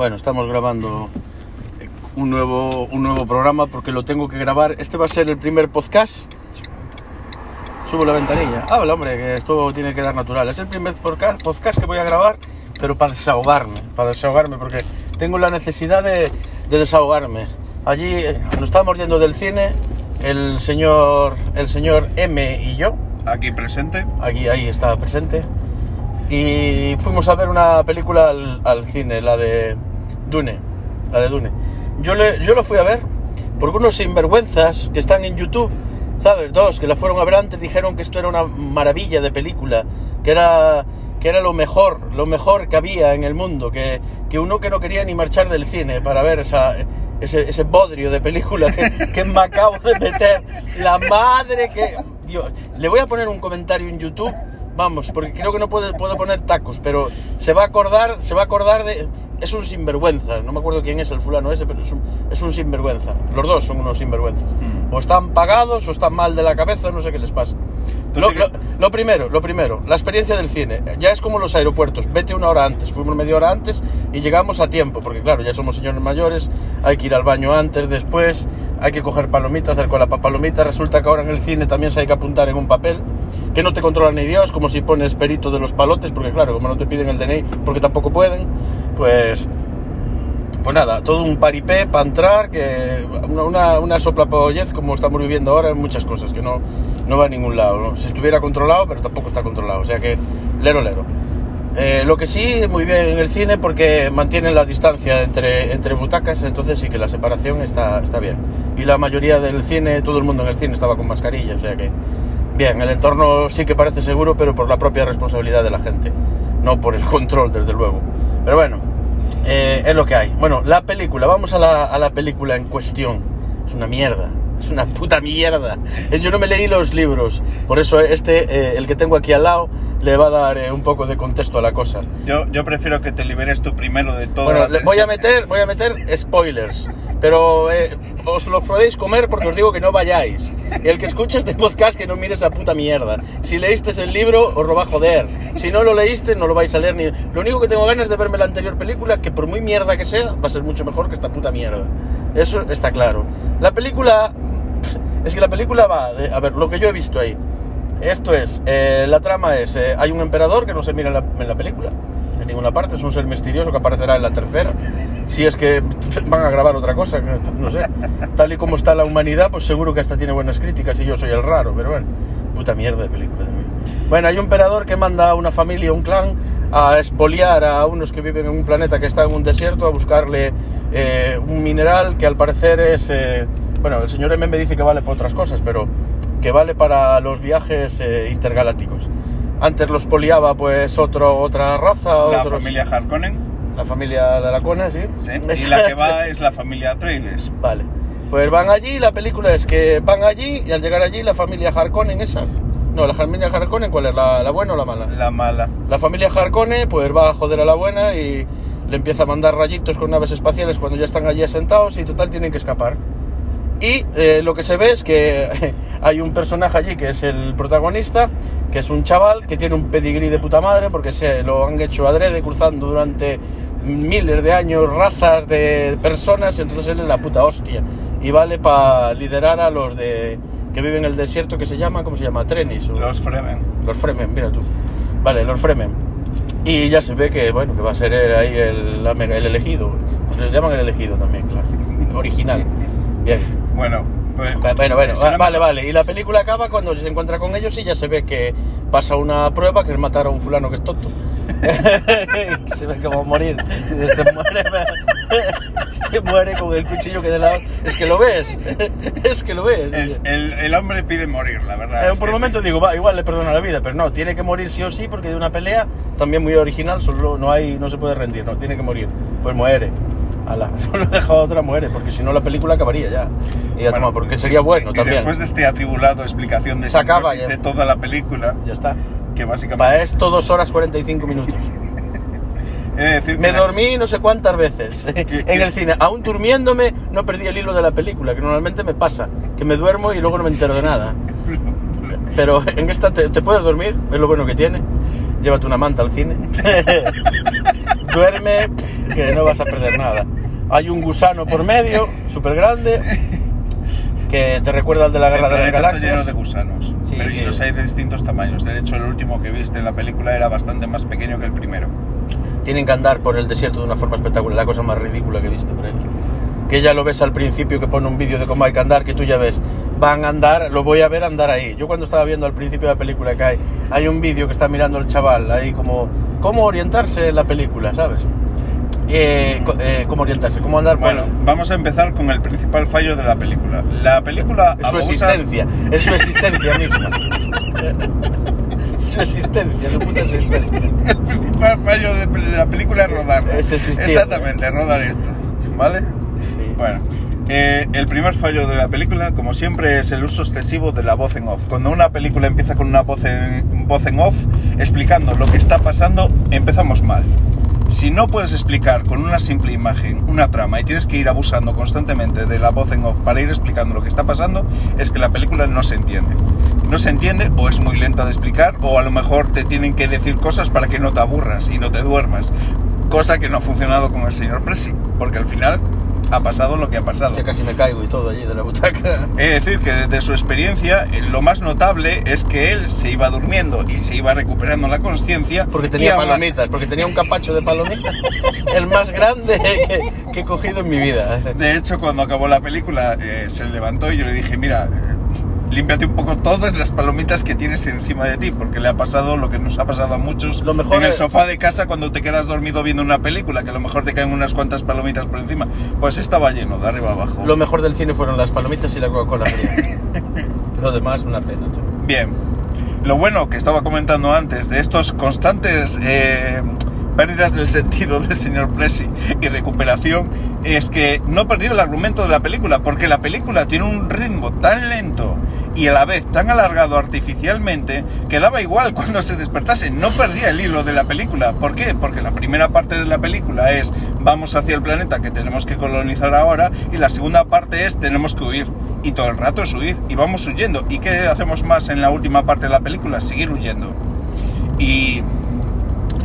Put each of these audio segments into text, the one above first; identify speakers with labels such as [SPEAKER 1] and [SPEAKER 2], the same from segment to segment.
[SPEAKER 1] Bueno, estamos grabando un nuevo, un nuevo programa porque lo tengo que grabar. Este va a ser el primer podcast. Subo la ventanilla. Ah, hola, hombre, que esto tiene que dar natural. Es el primer podcast, que voy a grabar, pero para desahogarme, para desahogarme, porque tengo la necesidad de, de desahogarme. Allí eh, nos estábamos yendo del cine, el señor, el señor M y yo,
[SPEAKER 2] Aquí presente.
[SPEAKER 1] aquí ahí estaba presente, y fuimos a ver una película al, al cine, la de Dune, la de Dune. Yo, le, yo lo fui a ver porque unos sinvergüenzas que están en YouTube, ¿sabes? Dos, que la fueron a ver antes, dijeron que esto era una maravilla de película, que era, que era lo mejor, lo mejor que había en el mundo, que, que uno que no quería ni marchar del cine para ver esa, ese, ese bodrio de película que, que me acabo de meter. La madre que... Dios, le voy a poner un comentario en YouTube Vamos, porque creo que no puedo, puedo poner tacos, pero se va a acordar, se va a acordar de... Es un sinvergüenza, no me acuerdo quién es el fulano ese, pero es un, es un sinvergüenza. Los dos son unos sinvergüenzas. O están pagados o están mal de la cabeza, no sé qué les pasa. Lo,
[SPEAKER 2] Entonces,
[SPEAKER 1] lo- lo primero, lo primero, la experiencia del cine. Ya es como los aeropuertos, vete una hora antes, fuimos media hora antes y llegamos a tiempo, porque claro, ya somos señores mayores, hay que ir al baño antes, después, hay que coger palomitas, hacer cola para palomitas. Resulta que ahora en el cine también se hay que apuntar en un papel que no te controla ni Dios, como si pones perito de los palotes, porque claro, como no te piden el DNI, porque tampoco pueden, pues pues nada, todo un paripé para entrar, que una, una, una soplapollez como estamos viviendo ahora en muchas cosas, que no, no va a ningún lado. ¿no? Si estuviera controlado, pero tampoco está controlado, o sea que lero lero. Eh, lo que sí, muy bien en el cine porque mantienen la distancia entre, entre butacas, entonces sí que la separación está, está bien. Y la mayoría del cine, todo el mundo en el cine estaba con mascarilla, o sea que bien, el entorno sí que parece seguro, pero por la propia responsabilidad de la gente, no por el control, desde luego. Pero bueno, eh, es lo que hay. Bueno, la película, vamos a la, a la película en cuestión. Es una mierda, es una puta mierda. Eh, Yo no me leí los libros, por eso este, eh, el que tengo aquí al lado, le va a dar eh, un poco de contexto a la cosa.
[SPEAKER 2] Yo, yo prefiero que te liberes tú primero de todo.
[SPEAKER 1] Bueno, le- voy a meter, voy a meter spoilers, pero eh, os lo podéis comer porque os digo que no vayáis. Y el que escuche este podcast que no mire esa puta mierda. Si leíste el libro, os lo va a joder. Si no lo leíste, no lo vais a leer ni. Lo único que tengo ganas es de verme la anterior película, que por muy mierda que sea, va a ser mucho mejor que esta puta mierda. Eso está claro. La película, es que la película va, de- a ver, lo que yo he visto ahí. Esto es, eh, la trama es, eh, hay un emperador que no se mira en la, en la película, en ninguna parte, es un ser misterioso que aparecerá en la tercera. Si es que van a grabar otra cosa, no sé. Tal y como está la humanidad, pues seguro que esta tiene buenas críticas y yo soy el raro, pero bueno, puta mierda de película de mí. Bueno, hay un emperador que manda a una familia, un clan, a expoliar a unos que viven en un planeta que está en un desierto, a buscarle eh, un mineral que al parecer es... eh, bueno, el señor M me dice que vale para otras cosas, pero que vale para los viajes eh, intergalácticos. Antes los poliaba pues otro, otra raza,
[SPEAKER 2] La
[SPEAKER 1] otros-
[SPEAKER 2] familia Harkonnen.
[SPEAKER 1] la familia de la Cona, sí.
[SPEAKER 2] Sí. Y la que va es la familia Atreides.
[SPEAKER 1] Vale. Pues van allí, la película es que van allí y al llegar allí la familia Harkonnen esa. No, la familia Harkonnen, ¿cuál es? ¿La, la buena o la mala?
[SPEAKER 2] La mala.
[SPEAKER 1] La familia Harkonnen pues va a joder a la buena y le empieza a mandar rayitos con naves espaciales cuando ya están allí asentados y total tienen que escapar. Y eh, lo que se ve es que hay un personaje allí que es el protagonista, que es un chaval que tiene un pedigrí de puta madre porque se lo han hecho adrede cruzando durante miles de años razas de personas, entonces él es la puta hostia. Y vale para liderar a los de que viven en el desierto que se llama, ¿cómo se llama? Trenis. o-
[SPEAKER 2] Los Fremen.
[SPEAKER 1] los Fremen, mira tú. Vale, los Fremen. Y ya se ve que, bueno, que va a ser ahí el, el elegido. Le llaman el elegido también, claro. Original. Bien.
[SPEAKER 2] Bueno, pues,
[SPEAKER 1] Va- Bueno, bueno, vale,
[SPEAKER 2] mejor-
[SPEAKER 1] vale. Y la película acaba cuando se encuentra con ellos y ya se ve que pasa una prueba que es matar a un fulano que es tonto. se ve que va a morir. Muere, con el cuchillo que de lado. Es que lo ves. Es que lo ves.
[SPEAKER 2] El, el- el hombre pide morir, la verdad.
[SPEAKER 1] Eh, por un momento digo, va, igual le perdona la vida, pero no, tiene que morir sí o sí porque de una pelea también muy original, solo no hay, no se puede rendir, no, tiene que morir. Pues muere. Ala, solo he dejado otra muere, porque si no la película acabaría ya. Y ya
[SPEAKER 2] Bueno,
[SPEAKER 1] toma, porque sería bueno
[SPEAKER 2] y
[SPEAKER 1] también.
[SPEAKER 2] después de este atribulado explicación de
[SPEAKER 1] Se acaba
[SPEAKER 2] de toda la película,
[SPEAKER 1] Ya está.
[SPEAKER 2] que básicamente...
[SPEAKER 1] Para esto dos horas 45 minutos.
[SPEAKER 2] He de decir que
[SPEAKER 1] Me
[SPEAKER 2] las-
[SPEAKER 1] dormí no sé cuántas veces en el cine. Aún durmiéndome no perdí el hilo de la película, que normalmente me pasa, que me duermo y luego no me entero de nada. Pero en esta te, te puedes dormir, es lo bueno que tiene. Llévate una manta al cine. duerme, que no vas a perder nada. Hay un gusano por medio, súper grande, que te recuerda al de la
[SPEAKER 2] El
[SPEAKER 1] Guerra de las
[SPEAKER 2] planeta está lleno
[SPEAKER 1] Galaxias.
[SPEAKER 2] de gusanos.
[SPEAKER 1] Sí,
[SPEAKER 2] pero y
[SPEAKER 1] sí.
[SPEAKER 2] los hay de distintos tamaños. De hecho, el último que viste en la película era bastante más pequeño que el primero.
[SPEAKER 1] Tienen que andar por el desierto de una forma espectacular, la cosa más ridícula que he visto por ahí. Que ya lo ves al principio que pone un vídeo de cómo hay que andar, que tú ya ves, van a andar, lo voy a ver andar ahí. Yo cuando estaba viendo al principio de la película que hay, hay un vídeo que está mirando el chaval ahí como cómo orientarse en la película, ¿sabes? Eh, eh, cómo orientarse, cómo andar por
[SPEAKER 2] Bueno, vamos a empezar con el principal fallo de la película. La película
[SPEAKER 1] es su
[SPEAKER 2] abusa-
[SPEAKER 1] existencia, es su existencia misma. su existencia, su puta existencia.
[SPEAKER 2] El principal fallo de la película es rodar.
[SPEAKER 1] Es existir.
[SPEAKER 2] Exactamente, rodar esto. ¿Vale?
[SPEAKER 1] Sí.
[SPEAKER 2] Bueno, eh, el primer fallo de la película, como siempre, es el uso excesivo de la voz en off. Cuando una película empieza con una voz en, voz en off explicando lo que está pasando, empezamos mal. Si no puedes explicar con una simple imagen una trama y tienes que ir abusando constantemente de la voz en off para ir explicando lo que está pasando, es que la película no se entiende. No se entiende o es muy lenta de explicar o a lo mejor te tienen que decir cosas para que no te aburras y no te duermas. Cosa que no ha funcionado con el señor Presi, porque al final ha pasado lo que ha pasado.
[SPEAKER 1] Ya casi me caigo y todo allí de la butaca.
[SPEAKER 2] De decir que desde su experiencia, eh, lo más notable es que él se iba durmiendo y se iba recuperando la conciencia.
[SPEAKER 1] Porque tenía palomitas, porque tenía un capacho de palomitas, el más grande que, que he cogido en mi vida.
[SPEAKER 2] De hecho, cuando acabó la película, eh, se levantó y yo le dije, mira, eh, límpiate un poco todas las palomitas que tienes encima de ti, porque le ha pasado lo que nos ha pasado a muchos
[SPEAKER 1] Lo mejor
[SPEAKER 2] en el
[SPEAKER 1] es-
[SPEAKER 2] sofá de casa cuando te quedas dormido viendo una película, que a lo mejor te caen unas cuantas palomitas por encima. Pues estaba lleno, de arriba abajo.
[SPEAKER 1] Lo mejor del cine fueron las palomitas y la Coca-Cola. Lo demás, una pena. tío.
[SPEAKER 2] Bien. Lo bueno que estaba comentando antes de estos constantes eh, pérdidas del sentido del señor Presi y recuperación es que no perdió el argumento de la película, porque la película tiene un ritmo tan lento y a la vez tan alargado artificialmente que daba igual cuando se despertase, no perdía el hilo de la película. ¿Por qué? Porque la primera parte de la película es vamos hacia el planeta que tenemos que colonizar ahora y la segunda parte es tenemos que huir. Y todo el rato es huir y vamos huyendo. ¿Y qué hacemos más en la última parte de la película? Seguir huyendo. Y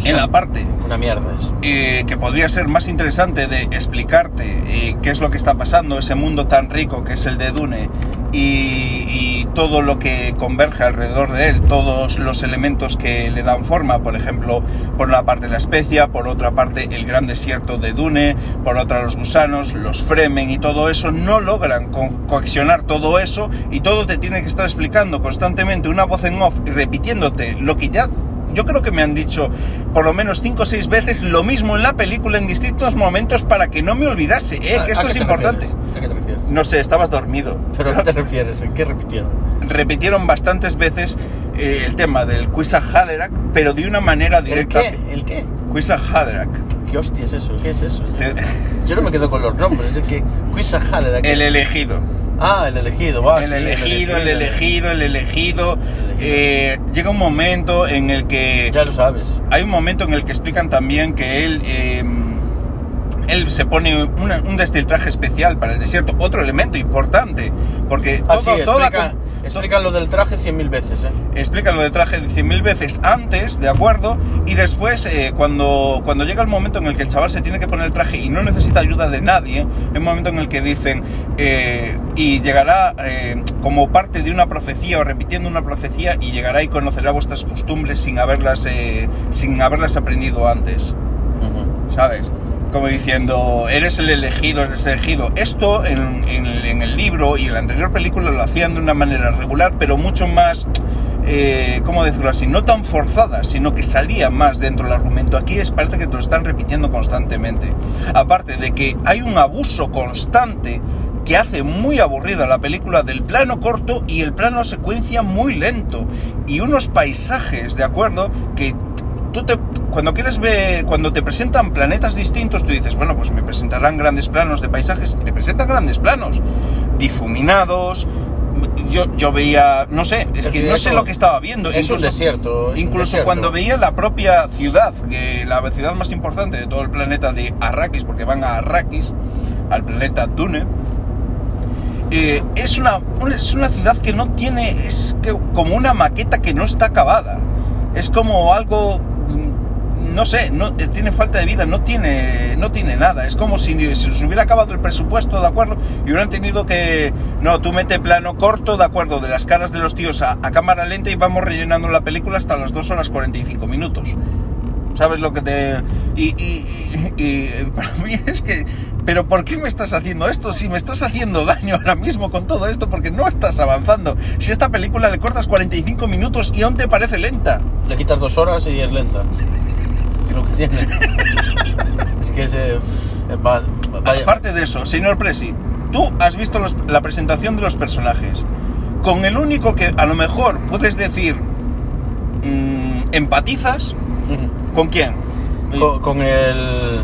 [SPEAKER 2] en la parte
[SPEAKER 1] Una mierda eso.
[SPEAKER 2] eh, que podría ser más interesante de explicarte eh, qué es lo que está pasando, ese mundo tan rico que es el de Dune y, y todo lo que converge alrededor de él, todos los elementos que le dan forma, por ejemplo, por una parte la especia, por otra parte el gran desierto de Dune, por otra los gusanos, los Fremen y todo eso, no logran co coaccionar todo eso y todo te tiene que estar explicando constantemente una voz en off y repitiéndote lo que ya yo creo que me han dicho por lo menos 5 o 6 veces lo mismo en la película en distintos momentos para que no me olvidase, eh,
[SPEAKER 1] ¿A-
[SPEAKER 2] que esto es
[SPEAKER 1] te
[SPEAKER 2] importante.
[SPEAKER 1] ¿A qué te refieres?
[SPEAKER 2] No sé, estabas dormido.
[SPEAKER 1] ¿Pero a qué te refieres? ¿En qué repitieron?
[SPEAKER 2] Repitieron bastantes veces eh, el tema del Quizag Haderach, pero de una manera
[SPEAKER 1] ¿El
[SPEAKER 2] directa.
[SPEAKER 1] qué? ¿El qué?
[SPEAKER 2] Quizag Haderach.
[SPEAKER 1] ¿Qué hostia es eso? ¿Qué es eso? Yo,
[SPEAKER 2] Te-
[SPEAKER 1] yo no me quedo con los nombres, es que Quizahar era que-
[SPEAKER 2] El elegido.
[SPEAKER 1] Ah, el elegido, va.
[SPEAKER 2] el
[SPEAKER 1] sí,
[SPEAKER 2] elegido, el elegido, el elegido.
[SPEAKER 1] elegido.
[SPEAKER 2] Eh, llega un momento en el que
[SPEAKER 1] Ya lo sabes.
[SPEAKER 2] hay un momento en el que explican también que él eh, él se pone una- un destiltraje especial para el desierto otro elemento importante porque todo,
[SPEAKER 1] sí,
[SPEAKER 2] toda
[SPEAKER 1] explica, explican lo del traje cien mil veces, ¿eh?
[SPEAKER 2] explica lo de traje 100.000 veces antes, ¿de acuerdo? Y después, eh, cuando, cuando llega el momento en el que el chaval se tiene que poner el traje y no necesita ayuda de nadie, es un momento en el que dicen, eh, y llegará eh, como parte de una profecía o repitiendo una profecía y llegará y conocerá vuestras costumbres sin haberlas, sin haberlas aprendido antes. ¿sabes? Como diciendo, eres el elegido, eres el elegido. Esto en, en el- en el libro y en la anterior película lo hacían de una manera regular, pero mucho más, eh, ¿cómo decirlo así? No tan forzada, sino que salía más dentro del argumento. Aquí es, parece que te lo están repitiendo constantemente. Aparte de que hay un abuso constante que hace muy aburrida la película del plano corto y el plano secuencia muy lento. Y unos paisajes, ¿de acuerdo? Que tú te, cuando quieres ver, cuando te presentan planetas distintos, tú dices, bueno, pues me presentarán grandes planos de paisajes, y te presentan grandes planos, difuminados. Yo, yo veía, no sé, es que no sé lo que estaba viendo.
[SPEAKER 1] Es un desierto. es un
[SPEAKER 2] Incluso
[SPEAKER 1] desierto.
[SPEAKER 2] cuando veía la propia ciudad, que la ciudad más importante de todo el planeta de Arrakis, porque van a Arrakis, al planeta Dune, eh, es, una, es una ciudad que no tiene, es que como una maqueta que no está acabada. Es como algo, no sé, no, eh, tiene falta de vida, no tiene, no tiene nada. Es como si, se hubiera acabado el presupuesto, ¿de acuerdo? Y hubieran tenido que, no, tú mete plano corto, ¿de acuerdo? De las caras de los tíos a, cámara lenta y vamos rellenando la película hasta las 2 horas 45 minutos. ¿Sabes lo que te...? Y, y para mí es que... Pero ¿por qué me estás haciendo esto? Si me estás haciendo daño ahora mismo con todo esto, porque no estás avanzando. Si esta película le cortas 45 minutos y aún te parece lenta.
[SPEAKER 1] Le quitas dos horas y es lenta. Es que es que ese. va- vaya-
[SPEAKER 2] Aparte de eso, señor Presi, tú has visto los- la presentación de los personajes. Con el único que a lo mejor puedes decir mm, empatizas. ¿con quién?
[SPEAKER 1] con, con el.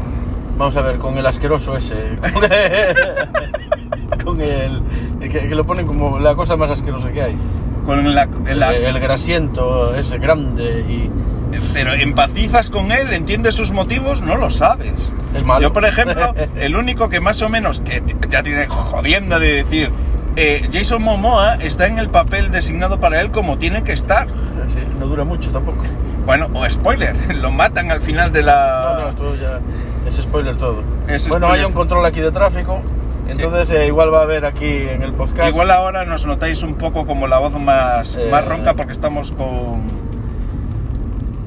[SPEAKER 1] Vamos a ver, con el asqueroso ese. Con el. el que, que lo ponen como la cosa más asquerosa que hay.
[SPEAKER 2] Con la,
[SPEAKER 1] El, el grasiento ese grande y.
[SPEAKER 2] Pero empatizas con él, entiendes sus motivos, no lo sabes.
[SPEAKER 1] El malo.
[SPEAKER 2] Yo, por ejemplo, el único que más o menos, que ya tiene jodienda de decir, eh, Jason Momoa está en el papel designado para él como tiene que estar.
[SPEAKER 1] Sí, no dura mucho tampoco.
[SPEAKER 2] Bueno, o spoiler, lo matan al final de
[SPEAKER 1] No, no,
[SPEAKER 2] la...
[SPEAKER 1] esto ya es spoiler todo.
[SPEAKER 2] Es
[SPEAKER 1] bueno,
[SPEAKER 2] spoiler.
[SPEAKER 1] hay un control aquí de tráfico, entonces eh, igual va a haber aquí en el podcast.
[SPEAKER 2] Igual ahora nos notáis un poco como la voz más,
[SPEAKER 1] Eh.
[SPEAKER 2] más ronca porque estamos con...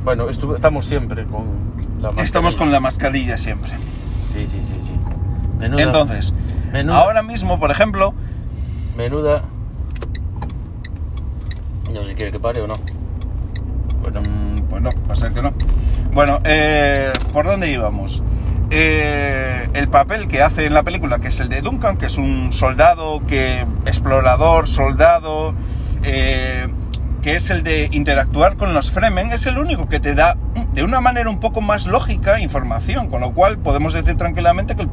[SPEAKER 1] Bueno, estamos siempre con la mascarilla.
[SPEAKER 2] Estamos con la mascarilla siempre.
[SPEAKER 1] Sí, sí, sí, sí. Menuda,
[SPEAKER 2] Entonces,
[SPEAKER 1] menuda,
[SPEAKER 2] ahora mismo, por ejemplo,
[SPEAKER 1] menuda. No sé si quiere que pare o no. Bueno,
[SPEAKER 2] Pues no, va a ser que no. Bueno, eh, ¿por dónde íbamos? Eh, el papel que hace en la película, que es el de Duncan, que es un soldado que explorador, soldado, eh, que es el de interactuar con los Fremen, es el único que te da de una manera un poco más lógica información, con lo cual podemos decir tranquilamente que,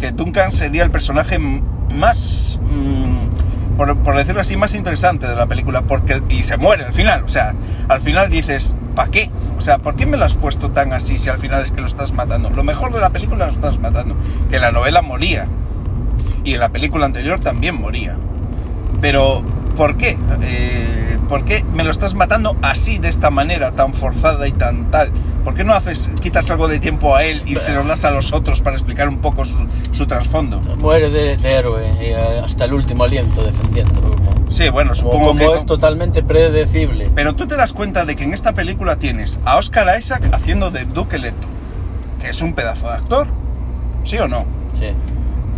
[SPEAKER 2] que Duncan sería el personaje más, mm, por, por decirlo así, más interesante de la película, porque y se muere al final, o sea, al final dices, ¿para qué? O sea, ¿por qué me lo has puesto tan así si al final es que lo estás matando? Lo mejor de la película lo estás matando, que la novela moría, y en la película anterior también moría. Pero, ¿por qué? Eh, ¿Por qué me lo estás matando así, de esta manera, tan forzada y tan tal? ¿Por qué no haces, quitas algo de tiempo a él y se lo das a los otros para explicar un poco su, su trasfondo?
[SPEAKER 1] muere de, de héroe y, eh, hasta el último aliento defendiendo.
[SPEAKER 2] Sí, bueno, supongo
[SPEAKER 1] como
[SPEAKER 2] que...
[SPEAKER 1] es totalmente predecible.
[SPEAKER 2] Pero tú te das cuenta de que en esta película tienes a Oscar Isaac haciendo de Duke Leto, que es un pedazo de actor, ¿sí o no?
[SPEAKER 1] Sí.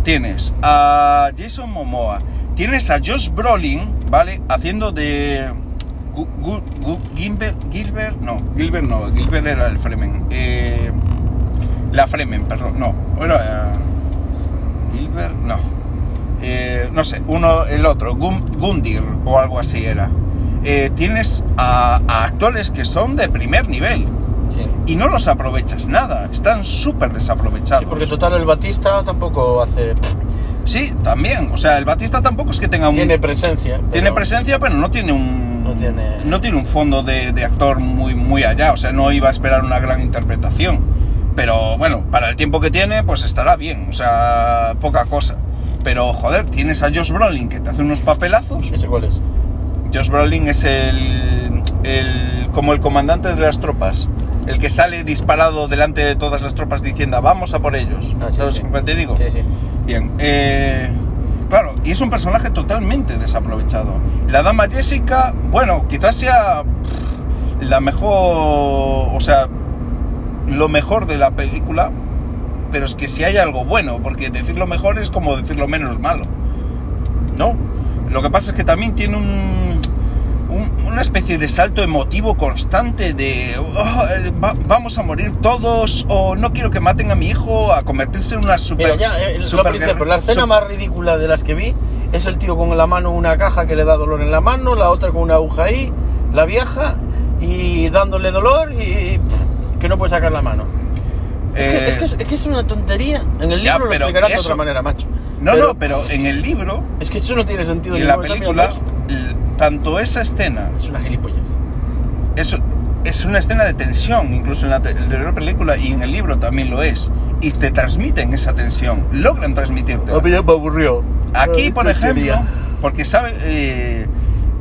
[SPEAKER 2] Tienes a Jason Momoa, tienes a Josh Brolin, ¿vale? Haciendo de Gu- Gu- Gu- Gilbert, Gilbert, no, Gilbert no, Gilbert era el Fremen. Eh, la Fremen, perdón, no, bueno, eh, Gilbert, no. Eh, no sé, uno, el otro, Gun- Gundir o algo así era. Tienes a, a actores que son de primer nivel
[SPEAKER 1] Sí.
[SPEAKER 2] y no los aprovechas nada, están súper desaprovechados.
[SPEAKER 1] Sí, porque total el Batista tampoco hace.
[SPEAKER 2] Sí, también. O sea, el Batista tampoco es que tenga un.
[SPEAKER 1] Tiene presencia. pero-
[SPEAKER 2] tiene presencia, pero no tiene un.
[SPEAKER 1] No tiene-
[SPEAKER 2] no tiene un fondo de, de actor muy, muy allá. O sea, no iba a esperar una gran interpretación. Pero bueno, para el tiempo que tiene, pues estará bien. O sea, poca cosa. Pero joder, tienes a Josh Brolin que te hace unos papelazos.
[SPEAKER 1] ¿Ese cuál es?
[SPEAKER 2] Josh Brolin es el, el. como el comandante de las tropas. El que sale disparado delante de todas las tropas diciendo, vamos a por ellos.
[SPEAKER 1] Ah, sí,
[SPEAKER 2] ¿Sabes
[SPEAKER 1] sí.
[SPEAKER 2] te digo?
[SPEAKER 1] Sí.
[SPEAKER 2] Bien, eh, claro, y es un personaje totalmente desaprovechado. La dama Jessica, bueno, quizás sea la mejor, o sea, lo mejor de la película, pero es que si hay algo bueno, porque decir lo mejor es como decir lo menos malo. ¿No? Lo que pasa es que también tiene un, un- una especie de salto emotivo constante de "Oh, eh, va- vamos a morir todos o no quiero que maten a mi hijo a convertirse en una super
[SPEAKER 1] Mira, ya, eh, lo
[SPEAKER 2] super
[SPEAKER 1] principio,
[SPEAKER 2] guerra-
[SPEAKER 1] la escena más ridícula de las que vi es el tío con la mano una caja que le da dolor en la mano, la otra con una aguja ahí, la vieja, y dándole dolor y pff, que no puede sacar la mano. Es, que,
[SPEAKER 2] Eh,
[SPEAKER 1] es, que es- es que es una tontería. En el
[SPEAKER 2] ya,
[SPEAKER 1] libro lo
[SPEAKER 2] pero
[SPEAKER 1] explicarán de
[SPEAKER 2] eso-
[SPEAKER 1] otra manera, macho.
[SPEAKER 2] no, no, pero en el libro
[SPEAKER 1] Es que eso no tiene sentido.
[SPEAKER 2] y en la película, tanto esa escena.
[SPEAKER 1] Es una gilipollez.
[SPEAKER 2] es, es una escena de tensión, incluso en la, te- en la película y en el libro también lo es. Y te transmiten esa tensión, logran transmitirte.
[SPEAKER 1] A mí ya me aburrió.
[SPEAKER 2] Aquí, por ejemplo, porque sabe, eh,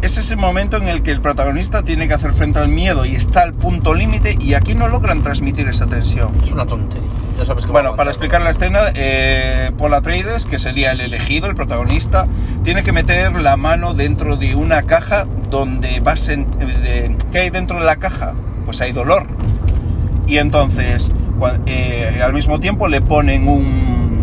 [SPEAKER 2] es ese momento en el que el protagonista tiene que hacer frente al miedo y está al punto límite y aquí no logran transmitir esa tensión.
[SPEAKER 1] Es una tontería. Ya sabes que
[SPEAKER 2] Bueno, para explicar la escena, eh, Paul Atreides, que sería el elegido, el protagonista, tiene que meter la mano dentro de una caja donde va a de- ¿Qué hay dentro de la caja? Pues hay dolor. Y entonces, eh, al mismo tiempo le ponen un,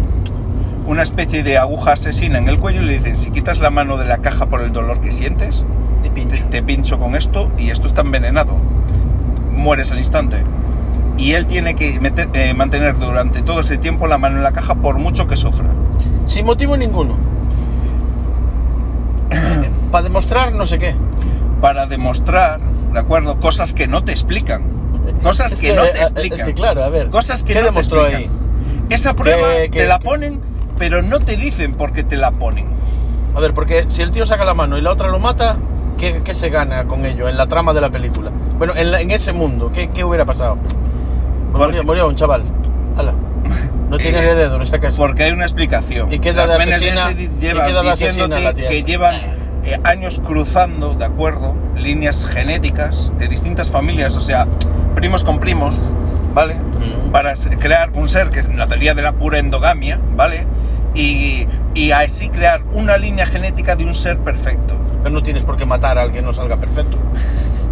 [SPEAKER 2] una especie de aguja asesina en el cuello y le dicen, si quitas la mano de la caja por el dolor que sientes, te,
[SPEAKER 1] pincho.
[SPEAKER 2] te pincho con esto y esto está envenenado. Mueres al instante. Y él tiene que meter- eh, mantener durante todo ese tiempo la mano en la caja por mucho que sufra.
[SPEAKER 1] Sin motivo ninguno. para demostrar no sé qué.
[SPEAKER 2] Para demostrar, ¿de acuerdo? Cosas que no te explican. Cosas
[SPEAKER 1] Es
[SPEAKER 2] que, no te
[SPEAKER 1] eh,
[SPEAKER 2] explican.
[SPEAKER 1] Es que claro, a ver.
[SPEAKER 2] Cosas que
[SPEAKER 1] ¿Qué
[SPEAKER 2] no te
[SPEAKER 1] demostró
[SPEAKER 2] explican.
[SPEAKER 1] ahí?
[SPEAKER 2] Esa prueba te la ponen, pero no te dicen por qué te la ponen.
[SPEAKER 1] A ver, porque si el tío saca la mano y la otra lo mata, ¿qué, qué se gana con ello en la trama de la película? Bueno, en, la- en ese mundo, ¿qué, qué hubiera pasado? Murió, murió un chaval. Hala. No tiene
[SPEAKER 2] Eh,
[SPEAKER 1] heredero, esa casa.
[SPEAKER 2] Porque hay una explicación.
[SPEAKER 1] ¿Y qué edad
[SPEAKER 2] Las
[SPEAKER 1] de asesina-
[SPEAKER 2] Gesserit
[SPEAKER 1] y
[SPEAKER 2] llevan
[SPEAKER 1] qué de
[SPEAKER 2] diciéndote
[SPEAKER 1] la
[SPEAKER 2] que llevan eh, años cruzando, ¿de acuerdo? Líneas genéticas de distintas familias, o sea, primos con primos, ¿vale?
[SPEAKER 1] Mm.
[SPEAKER 2] Para crear un ser que es la teoría de la pura endogamia, ¿vale? Y, y así crear una línea genética de un ser perfecto.
[SPEAKER 1] Pero no tienes por qué matar al que no salga perfecto.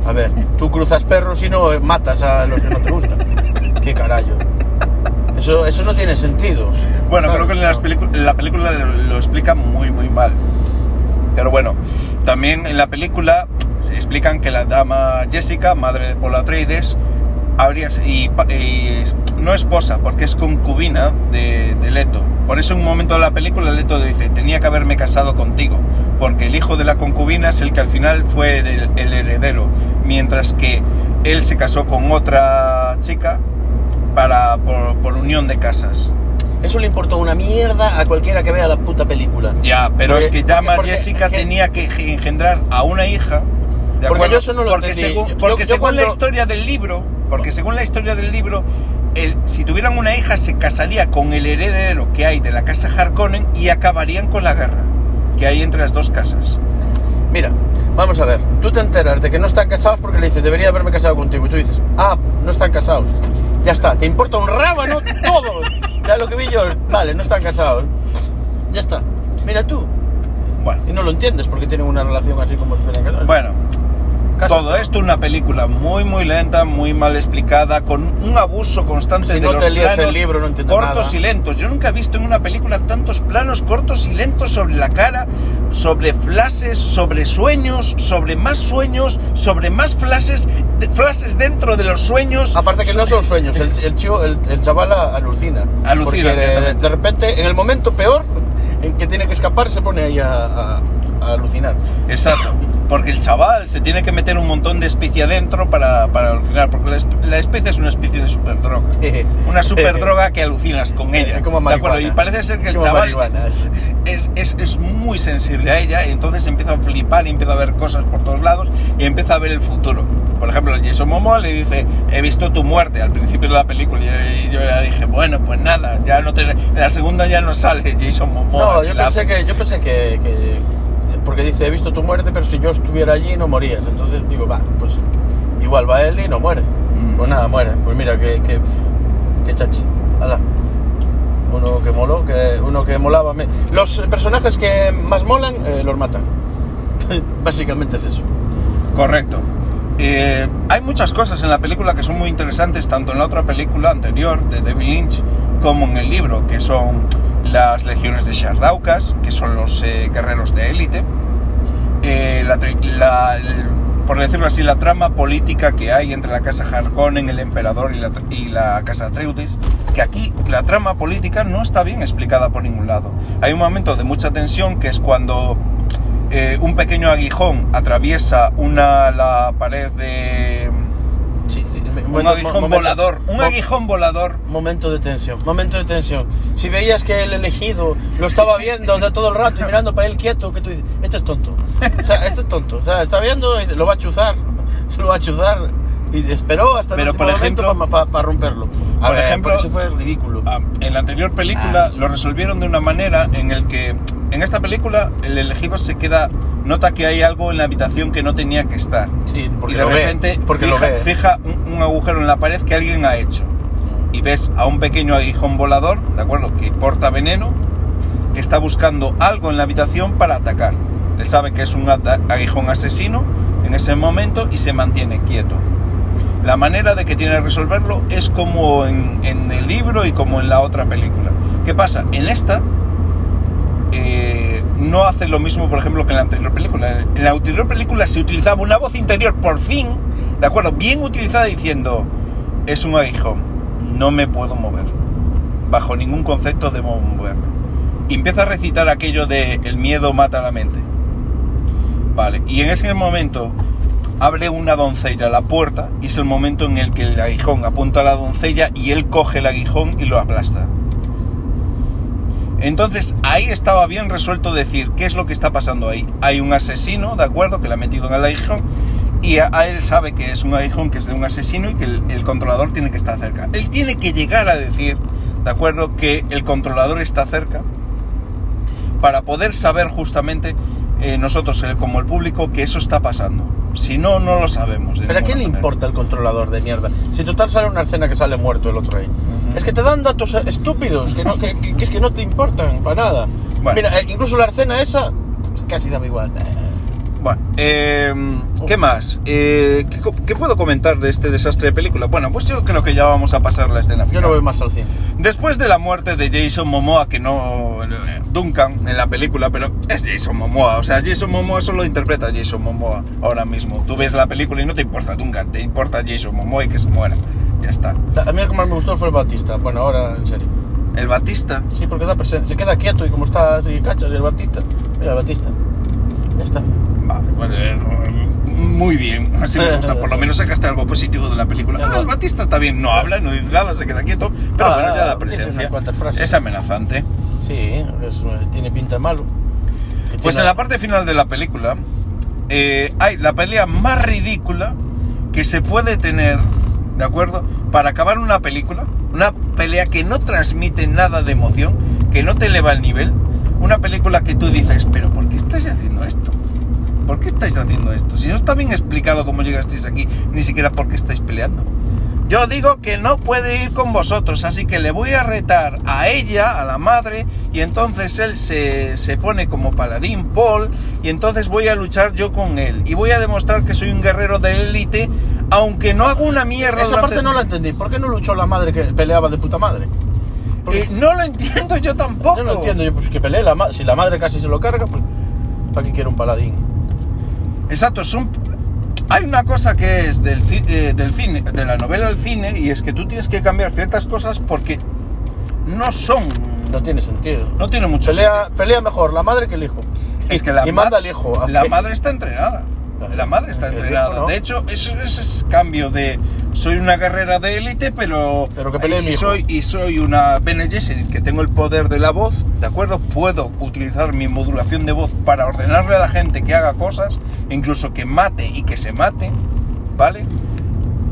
[SPEAKER 1] A ver, tú cruzas perros y no matas a los que no te gustan. ¿Qué carajo? Eso, eso no tiene sentido.
[SPEAKER 2] Bueno,
[SPEAKER 1] ¿sabes?
[SPEAKER 2] creo que en, las en la película lo, explica muy, muy mal. Pero bueno, también en la película se explican que la dama Jessica, madre de Paul Atreides, habría, y, y no esposa, porque es concubina de, de Leto. Por eso en un momento de la película Leto dice, tenía que haberme casado contigo, porque el hijo de la concubina es el que al final fue el, el heredero, mientras que él se casó con otra chica para, por, por unión de casas.
[SPEAKER 1] Eso le importó una mierda a cualquiera que vea la puta película.
[SPEAKER 2] Ya, pero
[SPEAKER 1] Porque-
[SPEAKER 2] es que ya
[SPEAKER 1] porque- porque-
[SPEAKER 2] Jessica
[SPEAKER 1] es que-
[SPEAKER 2] tenía que engendrar a una hija. ¿de
[SPEAKER 1] Porque
[SPEAKER 2] acuerdo?
[SPEAKER 1] yo eso no lo
[SPEAKER 2] porque
[SPEAKER 1] entendí.
[SPEAKER 2] Según,
[SPEAKER 1] Yo-
[SPEAKER 2] porque
[SPEAKER 1] yo
[SPEAKER 2] según
[SPEAKER 1] cuando-
[SPEAKER 2] la historia del libro, porque según la historia del libro, el- si tuvieran una hija se casaría con el heredero que hay de la casa Harkonnen y acabarían con la guerra que hay entre las dos casas.
[SPEAKER 1] Mira, vamos a ver. Tú te enteras de que no están casados porque le dices, debería haberme casado contigo. Y tú dices, ah, no están casados. Ya está, te importa un rábano todo. Ya lo que vi yo, vale, no están casados. Ya está. Mira tú.
[SPEAKER 2] Bueno,
[SPEAKER 1] Y no lo entiendes porque tienen una relación así como
[SPEAKER 2] bueno,
[SPEAKER 1] Cásate.
[SPEAKER 2] todo esto una película muy muy lenta, muy mal explicada, con un abuso constante
[SPEAKER 1] Si
[SPEAKER 2] de
[SPEAKER 1] no
[SPEAKER 2] los
[SPEAKER 1] te lees el
[SPEAKER 2] planos
[SPEAKER 1] libro, no
[SPEAKER 2] cortos
[SPEAKER 1] nada.
[SPEAKER 2] y lentos. Yo nunca he visto en una película tantos planos cortos y lentos sobre la cara, sobre flashes, sobre sueños, sobre más sueños, sobre más flashes, flashes dentro de los sueños.
[SPEAKER 1] Aparte que no son sueños, el, el, chico- el, el chaval alucina.
[SPEAKER 2] Alucina,
[SPEAKER 1] Porque de, repente, en el momento peor, en que tiene que escapar, se pone ahí a, a- a alucinar.
[SPEAKER 2] Exacto. Porque el chaval se tiene que meter un montón de especie adentro para, para alucinar. Porque la, espe- la especie es una especie de superdroga. Una superdroga que alucinas con ella.
[SPEAKER 1] Es como
[SPEAKER 2] ¿De acuerdo? Y parece ser que el
[SPEAKER 1] Como
[SPEAKER 2] chaval es, es, es muy sensible a ella y entonces empieza a flipar y empieza a ver cosas por todos lados y empieza a ver el futuro. Por ejemplo, el Jason Momoa le dice, he visto tu muerte al principio de la película y yo ya dije, bueno, pues nada, ya no te... En la segunda ya no sale Jason Momoa.
[SPEAKER 1] No, yo pensé que, yo pensé que, que- Porque dice, he visto tu muerte, pero si yo estuviera allí no morías. Entonces digo, va, pues igual va él y no muere.
[SPEAKER 2] Mm.
[SPEAKER 1] Pues nada, muere. Pues mira, que, que, que chachi. Uno que moló, que, uno que molaba. me- Los personajes que más molan, eh, los matan. Básicamente es eso.
[SPEAKER 2] Correcto. Eh, hay muchas cosas en la película que son muy interesantes, tanto en la otra película anterior de David Lynch como en el libro, que son las legiones de Shardaukas, que son los eh, guerreros de élite. Eh, la la- por decirlo así, la trama política que hay entre la casa Harkonnen, el emperador y la, y la casa Atreides, que aquí la trama política no está bien explicada por ningún lado. Hay un momento de mucha tensión que es cuando eh, un pequeño aguijón atraviesa una, la pared de... Un aguijón volador, un aguijón volador.
[SPEAKER 1] Momento de tensión, momento de tensión. Si veías que el elegido lo estaba viendo de todo el rato y mirando para él quieto, que tú dices, este es tonto. O sea, este es tonto. O sea, está viendo y lo va a chuzar, se lo va a chuzar. Y esperó hasta
[SPEAKER 2] Pero,
[SPEAKER 1] el
[SPEAKER 2] por
[SPEAKER 1] último momento
[SPEAKER 2] ejemplo-
[SPEAKER 1] para romperlo. A
[SPEAKER 2] por
[SPEAKER 1] ver,
[SPEAKER 2] ejemplo,
[SPEAKER 1] eso fue ridículo.
[SPEAKER 2] Ah, en la anterior película
[SPEAKER 1] Ah.
[SPEAKER 2] lo resolvieron de una manera en el que en esta película el elegido se queda, nota que hay algo en la habitación que no tenía que estar.
[SPEAKER 1] Sí, porque
[SPEAKER 2] y de
[SPEAKER 1] lo
[SPEAKER 2] repente
[SPEAKER 1] ve. Porque
[SPEAKER 2] fija,
[SPEAKER 1] lo ve.
[SPEAKER 2] fija un, un agujero en la pared que alguien ha hecho. Y ves a un pequeño aguijón volador, ¿de acuerdo? Que porta veneno, que está buscando algo en la habitación para atacar. Él sabe que es un aguijón asesino en ese momento y se mantiene quieto. La manera de que tiene de resolverlo es como en, en el libro y como en la otra película. ¿Qué pasa? En esta eh, no hace lo mismo, por ejemplo, que en la anterior película. En la anterior película se utilizaba una voz interior, por fin, ¿de acuerdo? Bien utilizada diciendo, es un aguijón, no me puedo mover. Bajo ningún concepto debo moverme. Empieza a recitar aquello de el miedo mata la mente. Vale, y en ese momento abre una doncella la puerta y es el momento en el que el aguijón apunta a la doncella y él coge el aguijón y lo aplasta. Entonces ahí estaba bien resuelto decir qué es lo que está pasando ahí. Hay un asesino, ¿de acuerdo? Que le ha metido en el aguijón y a, a él sabe que es un aguijón que es de un asesino y que el, el controlador tiene que estar cerca. Él tiene que llegar a decir, ¿de acuerdo? Que el controlador está cerca para poder saber justamente eh, nosotros como el público que eso está pasando. Si no, no lo sabemos.
[SPEAKER 1] ¿Pero a quién le importa el controlador de mierda? Si total sale una escena que sale muerto el otro ahí. Es que te dan datos estúpidos, que, no, que, que- que es que no te importan para nada.
[SPEAKER 2] Bueno.
[SPEAKER 1] Mira, eh, incluso la escena esa casi daba igual. Eh,
[SPEAKER 2] Bueno, eh, ¿qué más? Eh, ¿qué, puedo comentar de este desastre de película? Bueno, pues yo creo que ya vamos a pasar la escena
[SPEAKER 1] Yo
[SPEAKER 2] final.
[SPEAKER 1] no voy más al cine.
[SPEAKER 2] Después de la muerte de Jason Momoa, que no... Duncan en la película, pero es Jason Momoa. O sea, Jason Momoa solo interpreta a Jason Momoa ahora mismo. Tú ves la película y no te importa Duncan, te importa Jason Momoa y que se muera. Ya está.
[SPEAKER 1] A mí el que más me gustó fue el Batista. Bueno, ahora en serio.
[SPEAKER 2] El Batista.
[SPEAKER 1] Sí, porque da se queda quieto y como está así, cachas, el Batista. Mira, el Batista. Ya está.
[SPEAKER 2] Vale, bueno, eh, muy bien, así me gusta. Por lo menos sacaste algo positivo de la película. Ah, el Batista está bien, no habla, no dice nada, se queda quieto, pero
[SPEAKER 1] Ah,
[SPEAKER 2] bueno, ya da presencia. Es amenazante.
[SPEAKER 1] Sí, es- tiene pinta malo.
[SPEAKER 2] Pues en la parte final de la película eh, hay la pelea más ridícula que se puede tener, ¿de acuerdo? Para acabar una película, una pelea que no transmite nada de emoción, que no te eleva el nivel, una película que tú dices, pero ¿por qué estáis haciendo esto? ¿Por qué estáis haciendo esto? Si no está bien explicado cómo llegasteis aquí, ni siquiera por qué estáis peleando. Yo digo que no puede ir con vosotros, así que le voy a retar a ella, a la madre, y entonces él se, se pone como paladín Paul, y entonces voy a luchar yo con él. Y voy a demostrar que soy un guerrero de élite, aunque no hago una mierda.
[SPEAKER 1] Esa
[SPEAKER 2] durante-
[SPEAKER 1] parte no la entendí. ¿Por qué no luchó la madre que peleaba de puta madre?
[SPEAKER 2] Eh, no lo entiendo yo tampoco.
[SPEAKER 1] Yo no entiendo, yo pues que pelee la ma- si la madre casi se lo carga, pues ¿para qué quiere un paladín?
[SPEAKER 2] Exacto, es un- hay una cosa que es del, ci- eh, del cine, de la novela al cine, y es que tú tienes que cambiar ciertas cosas porque no son.
[SPEAKER 1] No tiene sentido.
[SPEAKER 2] No tiene mucho
[SPEAKER 1] pelea, pelea mejor la madre que el hijo.
[SPEAKER 2] Es
[SPEAKER 1] Y-
[SPEAKER 2] que la,
[SPEAKER 1] y
[SPEAKER 2] ma-
[SPEAKER 1] manda al hijo.
[SPEAKER 2] la madre está entrenada. La madre está entrenada.
[SPEAKER 1] no.
[SPEAKER 2] De hecho, eso, ese es cambio de soy una guerrera de élite, pero,
[SPEAKER 1] Pero que
[SPEAKER 2] y
[SPEAKER 1] mi hijo.
[SPEAKER 2] soy y soy una Bene Gesserit que tengo el poder de la voz, ¿de acuerdo? Puedo utilizar mi modulación de voz para ordenarle a la gente que haga cosas, incluso que mate y que se mate, ¿vale?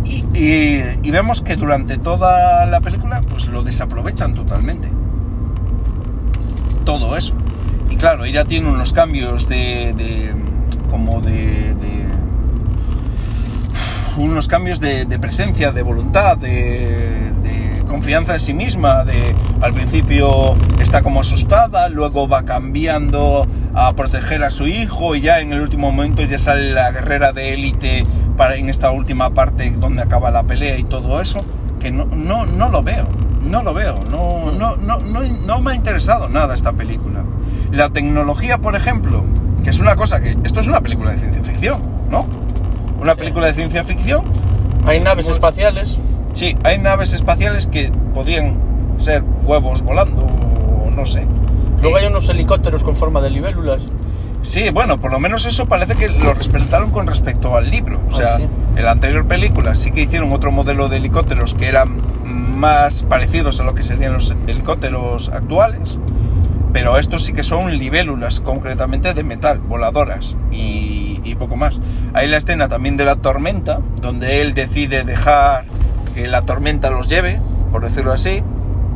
[SPEAKER 2] Y, y- y vemos que durante toda la película pues lo desaprovechan totalmente. Todo eso. Y claro, ella tiene unos cambios de. de- como de. Unos cambios de, de presencia, de voluntad, de, confianza en sí misma. De al principio está como asustada, luego va cambiando a proteger a su hijo y ya en el último momento ya sale la guerrera de élite para en esta última parte donde acaba la pelea y todo eso. Que no, no, no lo veo, no lo veo, no, no, no, no, no me ha interesado nada esta película. La tecnología, por ejemplo, que es una cosa que. Esto es una película de ciencia ficción, ¿no? Una
[SPEAKER 1] Sí.
[SPEAKER 2] película de ciencia ficción.
[SPEAKER 1] Hay naves espaciales.
[SPEAKER 2] Sí, hay naves espaciales que podrían ser huevos volando, o no sé.
[SPEAKER 1] Luego
[SPEAKER 2] Eh,
[SPEAKER 1] hay unos helicópteros con forma de libélulas.
[SPEAKER 2] Sí, bueno, por lo menos eso parece que lo respetaron con respecto al libro. O
[SPEAKER 1] Ah,
[SPEAKER 2] sea,
[SPEAKER 1] sí.
[SPEAKER 2] en la anterior película sí que hicieron otro modelo de helicópteros que eran más parecidos a lo que serían los helicópteros actuales, pero estos sí que son libélulas concretamente de metal, voladoras y, y poco más. Hay la escena también de la tormenta, donde él decide dejar que la tormenta los lleve, por decirlo así,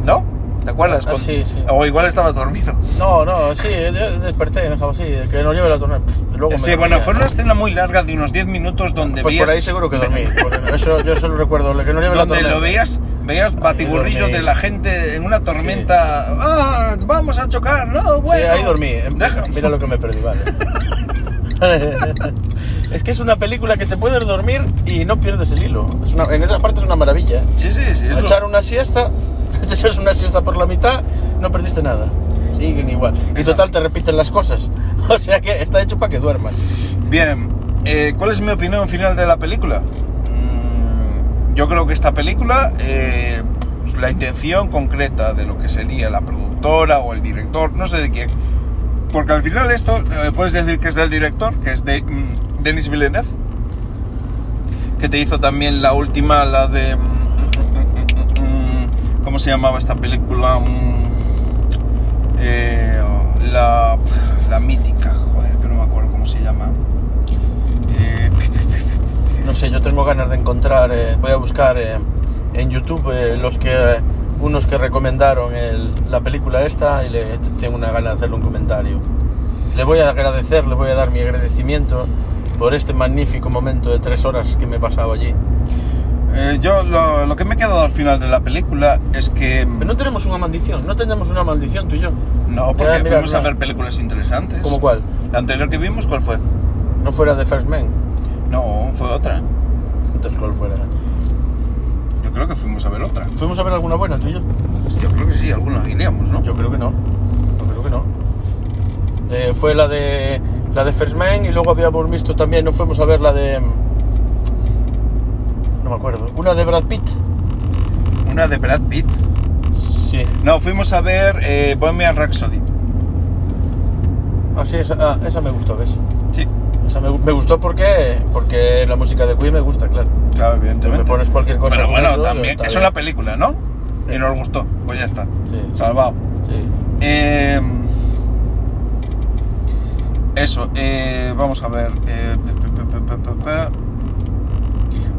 [SPEAKER 2] ¿no? ¿Te acuerdas?
[SPEAKER 1] Ah,
[SPEAKER 2] Con-
[SPEAKER 1] sí, sí.
[SPEAKER 2] O igual estabas dormido.
[SPEAKER 1] No, no, sí, yo desperté, no así, de que nos lleve la torneo. Luego
[SPEAKER 2] Sí, bueno, fue una escena muy larga de unos 10 minutos donde
[SPEAKER 1] Pues
[SPEAKER 2] veías...
[SPEAKER 1] por ahí seguro que dormí. eso, yo solo recuerdo, que nos lleve la
[SPEAKER 2] donde
[SPEAKER 1] tormenta.
[SPEAKER 2] lo veías, veías batiburrillos
[SPEAKER 1] dormí.
[SPEAKER 2] de la gente en una tormenta. ¡Ah! ¡Vamos a chocar! ¡No!
[SPEAKER 1] Sí,
[SPEAKER 2] Bueno.
[SPEAKER 1] ahí dormí. em,
[SPEAKER 2] Deja-
[SPEAKER 1] Mira lo que me perdí, vale. es que es una película que te puedes dormir y no pierdes el hilo. Es una- en esa parte es una maravilla. ¿eh?
[SPEAKER 2] Sí, sí, sí. lo-
[SPEAKER 1] Echar una siesta, te echas una siesta por la mitad, no perdiste nada. Siguen igual. Y total te repiten las cosas. O sea que está hecho para que duermas.
[SPEAKER 2] Bien, eh, ¿cuál es mi opinión final de la película? Mm, yo creo que esta película, eh, pues, la intención concreta de lo que sería la productora o el director, no sé de quién, porque al final esto eh, puedes decir que es del director, que es de mm, Denis Villeneuve, que te hizo también la última, la de... mm, mm, ¿Cómo se llamaba esta película? Eh, la, la mítica, joder, que no me acuerdo cómo se llama. Eh,
[SPEAKER 1] No sé, yo tengo ganas de encontrar, eh, voy a buscar eh, en YouTube los que unos que recomendaron el- la película esta y le tengo una gana de hacerle un comentario. Le voy a agradecer, le voy a dar mi agradecimiento por este magnífico momento de tres horas que me he pasado allí.
[SPEAKER 2] eh, yo lo, lo que me he quedado al final de la película es que...
[SPEAKER 1] Pero no tenemos una maldición, no tenemos una maldición tú y yo.
[SPEAKER 2] No, porque
[SPEAKER 1] Mira, mira,
[SPEAKER 2] fuimos a ver películas interesantes.
[SPEAKER 1] ¿Cómo cuál?
[SPEAKER 2] La anterior que vimos, ¿cuál fue?
[SPEAKER 1] No fuera de First Man.
[SPEAKER 2] No, fue otra.
[SPEAKER 1] Entonces, ¿cuál fuera?
[SPEAKER 2] Yo creo que fuimos a ver otra.
[SPEAKER 1] ¿Fuimos a ver alguna buena tú y yo?
[SPEAKER 2] Pues Yo creo que sí, alguna iríamos, ¿no?
[SPEAKER 1] Yo creo que no. Yo creo que no. Eh, fue la de la de First Man y luego habíamos visto también, no fuimos a ver la de no me acuerdo, una de Brad Pitt.
[SPEAKER 2] Una de Brad Pitt.
[SPEAKER 1] Sí.
[SPEAKER 2] No, fuimos a ver eh, Bohemian Rhapsody.
[SPEAKER 1] Ah, sí, esa, ah, esa me gustó, ¿ves?
[SPEAKER 2] Sí,
[SPEAKER 1] Esa me, me gustó porque porque la música de Queen me gusta, claro.
[SPEAKER 2] claro, evidentemente.
[SPEAKER 1] Me pones cualquier cosa
[SPEAKER 2] Pero bueno,
[SPEAKER 1] eso,
[SPEAKER 2] también. Eso es la película, ¿no? Y
[SPEAKER 1] Sí.
[SPEAKER 2] nos gustó. Pues ya está.
[SPEAKER 1] Sí.
[SPEAKER 2] Salvado.
[SPEAKER 1] Sí.
[SPEAKER 2] Eh, eso, eh, vamos a ver. eh, pe- pe- pe- pe- pe- pe-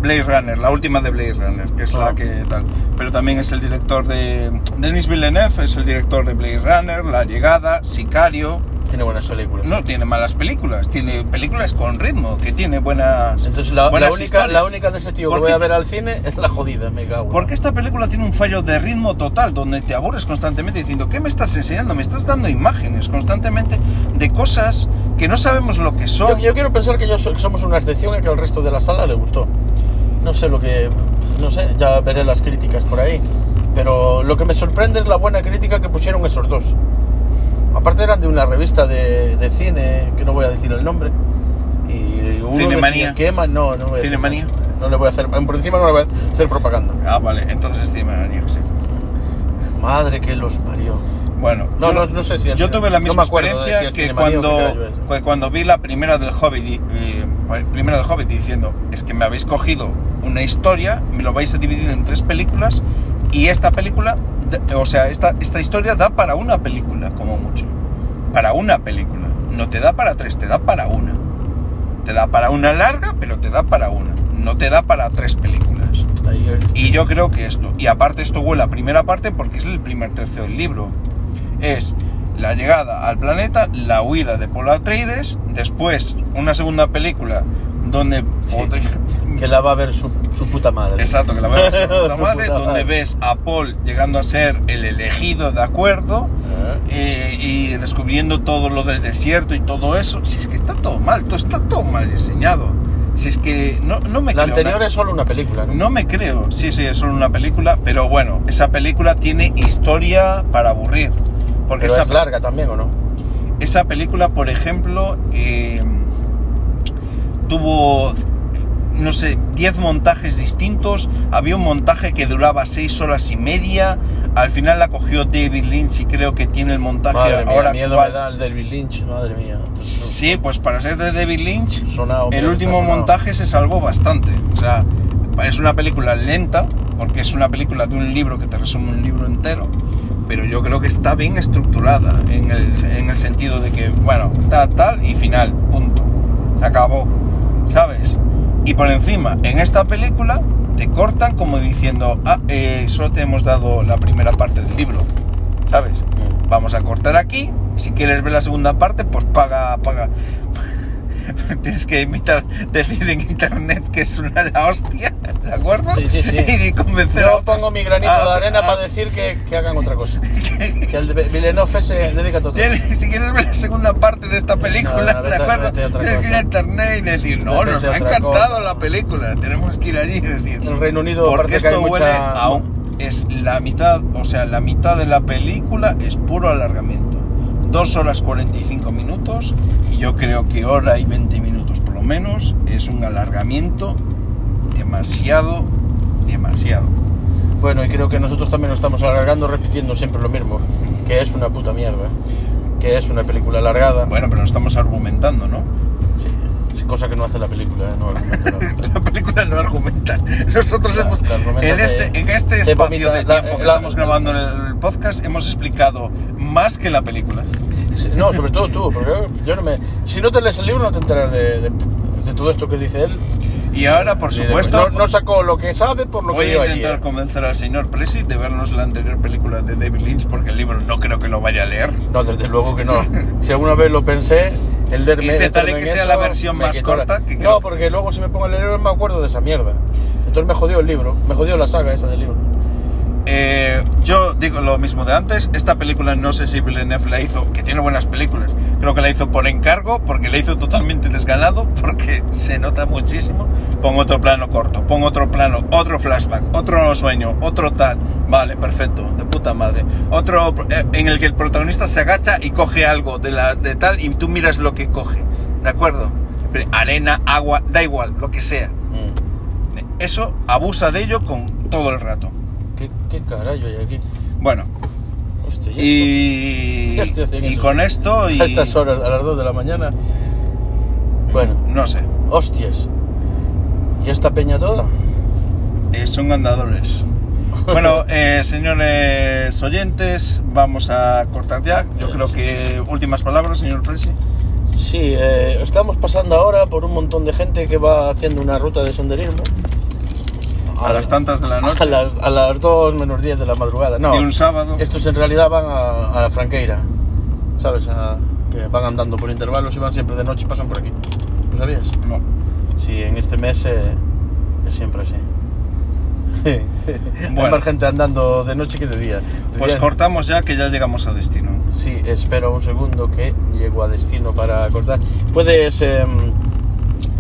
[SPEAKER 2] Blade Runner, la última de Blade Runner, que es la que tal. Pero también es el director de. Denis Villeneuve es el director de Blade Runner, La Llegada, Sicario.
[SPEAKER 1] Tiene buenas películas.
[SPEAKER 2] No tiene malas películas, tiene películas con ritmo, que tiene buenas.
[SPEAKER 1] Entonces la, única, la única de ese tío que voy a ver al cine es la jodida, me cago.
[SPEAKER 2] Porque esta película tiene un fallo de ritmo total, donde te aburres constantemente diciendo, ¿qué me estás enseñando? Me estás dando imágenes constantemente de cosas que no sabemos lo que
[SPEAKER 1] Yo,
[SPEAKER 2] son.
[SPEAKER 1] yo quiero pensar que yo so- que somos una excepción y que al resto de la sala le gustó. No sé lo que. No sé, ya veré las críticas por ahí. Pero lo que me sorprende es la buena crítica que pusieron esos dos. Aparte eran de una revista de, de cine, que no voy a decir el nombre. Y uno
[SPEAKER 2] Cinemanía.
[SPEAKER 1] decía no, no voy a decir-
[SPEAKER 2] Cinemanía.
[SPEAKER 1] No le voy a hacer. Por encima no le voy a hacer propaganda.
[SPEAKER 2] Ah, vale, entonces Steam sí.
[SPEAKER 1] Madre que los parió.
[SPEAKER 2] Bueno,
[SPEAKER 1] No,
[SPEAKER 2] yo,
[SPEAKER 1] no, no sé si
[SPEAKER 2] yo tuve la misma
[SPEAKER 1] de
[SPEAKER 2] experiencia que
[SPEAKER 1] Cinemanía
[SPEAKER 2] cuando, que cuando vi la primera del Hobbit, y, eh, primera del Hobbit diciendo, es que me habéis cogido una historia, me lo vais a dividir en tres películas y esta película, o sea, esta, esta historia da para una película, como mucho. Para una película. No te da para tres, te da para una. Te da para una larga, pero te da para una. No te da para tres películas. Y yo creo que esto, y aparte esto huele a primera parte porque es el primer tercio del libro, es la llegada al planeta, la huida de Paul Atreides, después una segunda película donde
[SPEAKER 1] Sí.
[SPEAKER 2] podría-
[SPEAKER 1] que la va a ver su, su puta madre.
[SPEAKER 2] Exacto, que la vemos en puta
[SPEAKER 1] Su
[SPEAKER 2] madre,
[SPEAKER 1] puta
[SPEAKER 2] donde
[SPEAKER 1] madre.
[SPEAKER 2] ves a Paul llegando a ser el elegido de acuerdo eh, y descubriendo todo lo del desierto y todo eso. Si es que está todo mal, todo está todo mal diseñado. Si es que no, no me
[SPEAKER 1] La
[SPEAKER 2] creo
[SPEAKER 1] anterior
[SPEAKER 2] nada.
[SPEAKER 1] es solo una película, ¿no?
[SPEAKER 2] No me creo, sí, sí, es solo una película, pero bueno, esa película tiene historia para aburrir. Porque
[SPEAKER 1] Pero
[SPEAKER 2] esa,
[SPEAKER 1] es larga también, ¿o no?
[SPEAKER 2] esa película, por ejemplo, eh, tuvo, no sé, 10 montajes distintos. Había un montaje que duraba 6 horas y media. Al final la cogió David Lynch y creo que tiene el montaje
[SPEAKER 1] Madre mía,
[SPEAKER 2] ahora
[SPEAKER 1] miedo
[SPEAKER 2] actual.
[SPEAKER 1] me da el David Lynch, madre mía.
[SPEAKER 2] Sí, pues para ser de David Lynch,
[SPEAKER 1] Sonado,
[SPEAKER 2] el último montaje se salvó bastante. O sea, es una película lenta, porque es una película de un libro que te resume un libro entero, pero yo creo que está bien estructurada en el, en el sentido de que, bueno, tal, tal y final, punto. Se acabó, ¿sabes? Y por encima, en esta película te cortan como diciendo, ah, eh, solo te hemos dado la primera parte del libro. ¿sabes?
[SPEAKER 1] Mm.
[SPEAKER 2] Vamos a cortar aquí. Si quieres ver la segunda parte, pues paga, paga. Tienes que imitar, decir en internet que es una la hostia, ¿de acuerdo?
[SPEAKER 1] Sí, sí, sí.
[SPEAKER 2] Y convencer a
[SPEAKER 1] Yo
[SPEAKER 2] otros.
[SPEAKER 1] pongo mi granito
[SPEAKER 2] a-
[SPEAKER 1] de arena
[SPEAKER 2] a-
[SPEAKER 1] para decir que, que hagan otra cosa. Que el de Villeneuve se dedica a todo.
[SPEAKER 2] Si quieres ver la segunda parte de esta película,
[SPEAKER 1] No,
[SPEAKER 2] ¿de acuerdo?
[SPEAKER 1] a
[SPEAKER 2] Tienes que ir a internet y decir, no, nos
[SPEAKER 1] a
[SPEAKER 2] ha encantado
[SPEAKER 1] cosa.
[SPEAKER 2] la película, tenemos que ir allí y decir.
[SPEAKER 1] En Reino Unido
[SPEAKER 2] Porque
[SPEAKER 1] parece que
[SPEAKER 2] esto
[SPEAKER 1] hay
[SPEAKER 2] huele
[SPEAKER 1] mucha...
[SPEAKER 2] a un- es la mitad, o sea, la mitad de la película es puro alargamiento. Dos horas 45 minutos y yo creo que hora y 20 minutos por lo menos es un alargamiento demasiado, demasiado.
[SPEAKER 1] Bueno, y creo que nosotros también nos estamos alargando repitiendo siempre lo mismo. Que es una puta mierda. Que es una película alargada.
[SPEAKER 2] Bueno, pero no estamos argumentando, ¿no?
[SPEAKER 1] Sí, es cosa que no hace la película, ¿eh? no argumenta.
[SPEAKER 2] La película no argumenta. Nosotros
[SPEAKER 1] La-
[SPEAKER 2] hemos
[SPEAKER 1] la argumenta
[SPEAKER 2] en
[SPEAKER 1] te-
[SPEAKER 2] este, en este
[SPEAKER 1] te
[SPEAKER 2] espacio
[SPEAKER 1] vomita
[SPEAKER 2] de
[SPEAKER 1] la-
[SPEAKER 2] tiempo que
[SPEAKER 1] la-
[SPEAKER 2] estamos grabando el podcast hemos explicado más que la película.
[SPEAKER 1] No, sobre todo tú, porque yo, yo no me... Si no te lees el libro no te enteras de, de- de todo esto que dice él.
[SPEAKER 2] Y ahora, por
[SPEAKER 1] de-
[SPEAKER 2] supuesto,
[SPEAKER 1] No, no sacó lo que sabe por lo
[SPEAKER 2] voy
[SPEAKER 1] que
[SPEAKER 2] a
[SPEAKER 1] vio allí.
[SPEAKER 2] intentar
[SPEAKER 1] ¿eh?
[SPEAKER 2] convencer al señor Presi de vernos la anterior película de David Lynch porque el libro no creo que lo vaya a leer.
[SPEAKER 1] No, desde luego que no. Si alguna vez lo pensé, el leerme...
[SPEAKER 2] Intentaré que sea
[SPEAKER 1] eso
[SPEAKER 2] la versión más corta, que
[SPEAKER 1] No,
[SPEAKER 2] creo-
[SPEAKER 1] porque luego si me pongo a leer me acuerdo de esa mierda. Entonces me jodió el libro, me jodió la saga esa del libro.
[SPEAKER 2] Eh, yo digo lo mismo de antes, esta película no sé si Villeneuve la hizo, que tiene buenas películas, creo que la hizo por encargo, porque la hizo totalmente desganado, porque se nota muchísimo. Pon otro plano corto, pon otro plano, otro flashback, otro sueño, otro tal, vale, perfecto, de puta madre. Otro eh, en el que el protagonista se agacha y coge algo de, la, de tal y tú miras lo que coge, ¿de acuerdo? Arena, agua, da igual, lo que sea.
[SPEAKER 1] Mm.
[SPEAKER 2] Eso abusa de ello con todo el rato.
[SPEAKER 1] ¿Qué, qué carajo hay aquí?
[SPEAKER 2] Bueno,
[SPEAKER 1] Hostia, ¿y
[SPEAKER 2] con esto y?
[SPEAKER 1] A estas horas, a las 2 de la mañana. Bueno,
[SPEAKER 2] no sé,
[SPEAKER 1] hostias. ¿Y esta peña toda?
[SPEAKER 2] eh, son andadores. Bueno, eh, señores oyentes, vamos a cortar ya. Yo creo que últimas palabras, señor Presi.
[SPEAKER 1] Sí, eh, estamos pasando ahora por un montón de gente que va haciendo una ruta de senderismo.
[SPEAKER 2] A las tantas de la noche
[SPEAKER 1] A las, a las 2 menos 10 de la madrugada. No,
[SPEAKER 2] de un sábado.
[SPEAKER 1] estos en realidad van a, a la Franqueira. ¿Sabes? A- que van andando por intervalos y van siempre de noche y pasan por aquí. ¿Lo sabías?
[SPEAKER 2] No.
[SPEAKER 1] Sí, en este mes eh, es siempre así. Hay
[SPEAKER 2] Bueno.
[SPEAKER 1] más gente andando de noche que de día. De
[SPEAKER 2] Pues
[SPEAKER 1] día-
[SPEAKER 2] cortamos ya que ya llegamos a destino.
[SPEAKER 1] Sí, espero un segundo que llego a destino para cortar. Puedes... em,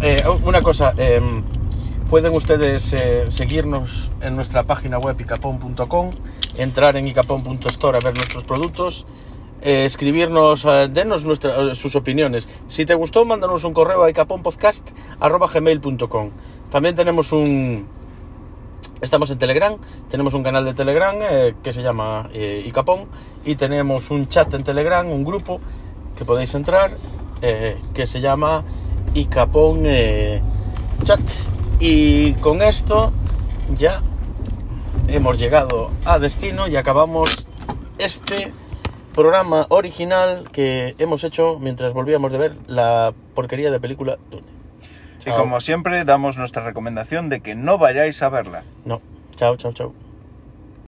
[SPEAKER 1] eh, una cosa, em, pueden ustedes eh, seguirnos en nuestra página web icapon.com, entrar en icapon.store a ver nuestros productos, eh, escribirnos, eh, denos nuestra- sus opiniones. Si te gustó, mándanos un correo a icaponpodcast.gmail.com. También tenemos un... Estamos en Telegram, tenemos un canal de Telegram que se llama Icapón y tenemos un chat en Telegram, un grupo que podéis entrar que se llama Icapón eh, Chat. Y con esto ya hemos llegado a destino y acabamos este programa original que hemos hecho mientras volvíamos de ver la porquería de película Dune.
[SPEAKER 2] Y como siempre, damos nuestra recomendación de que no vayáis a verla.
[SPEAKER 1] No, chao, chao, chao.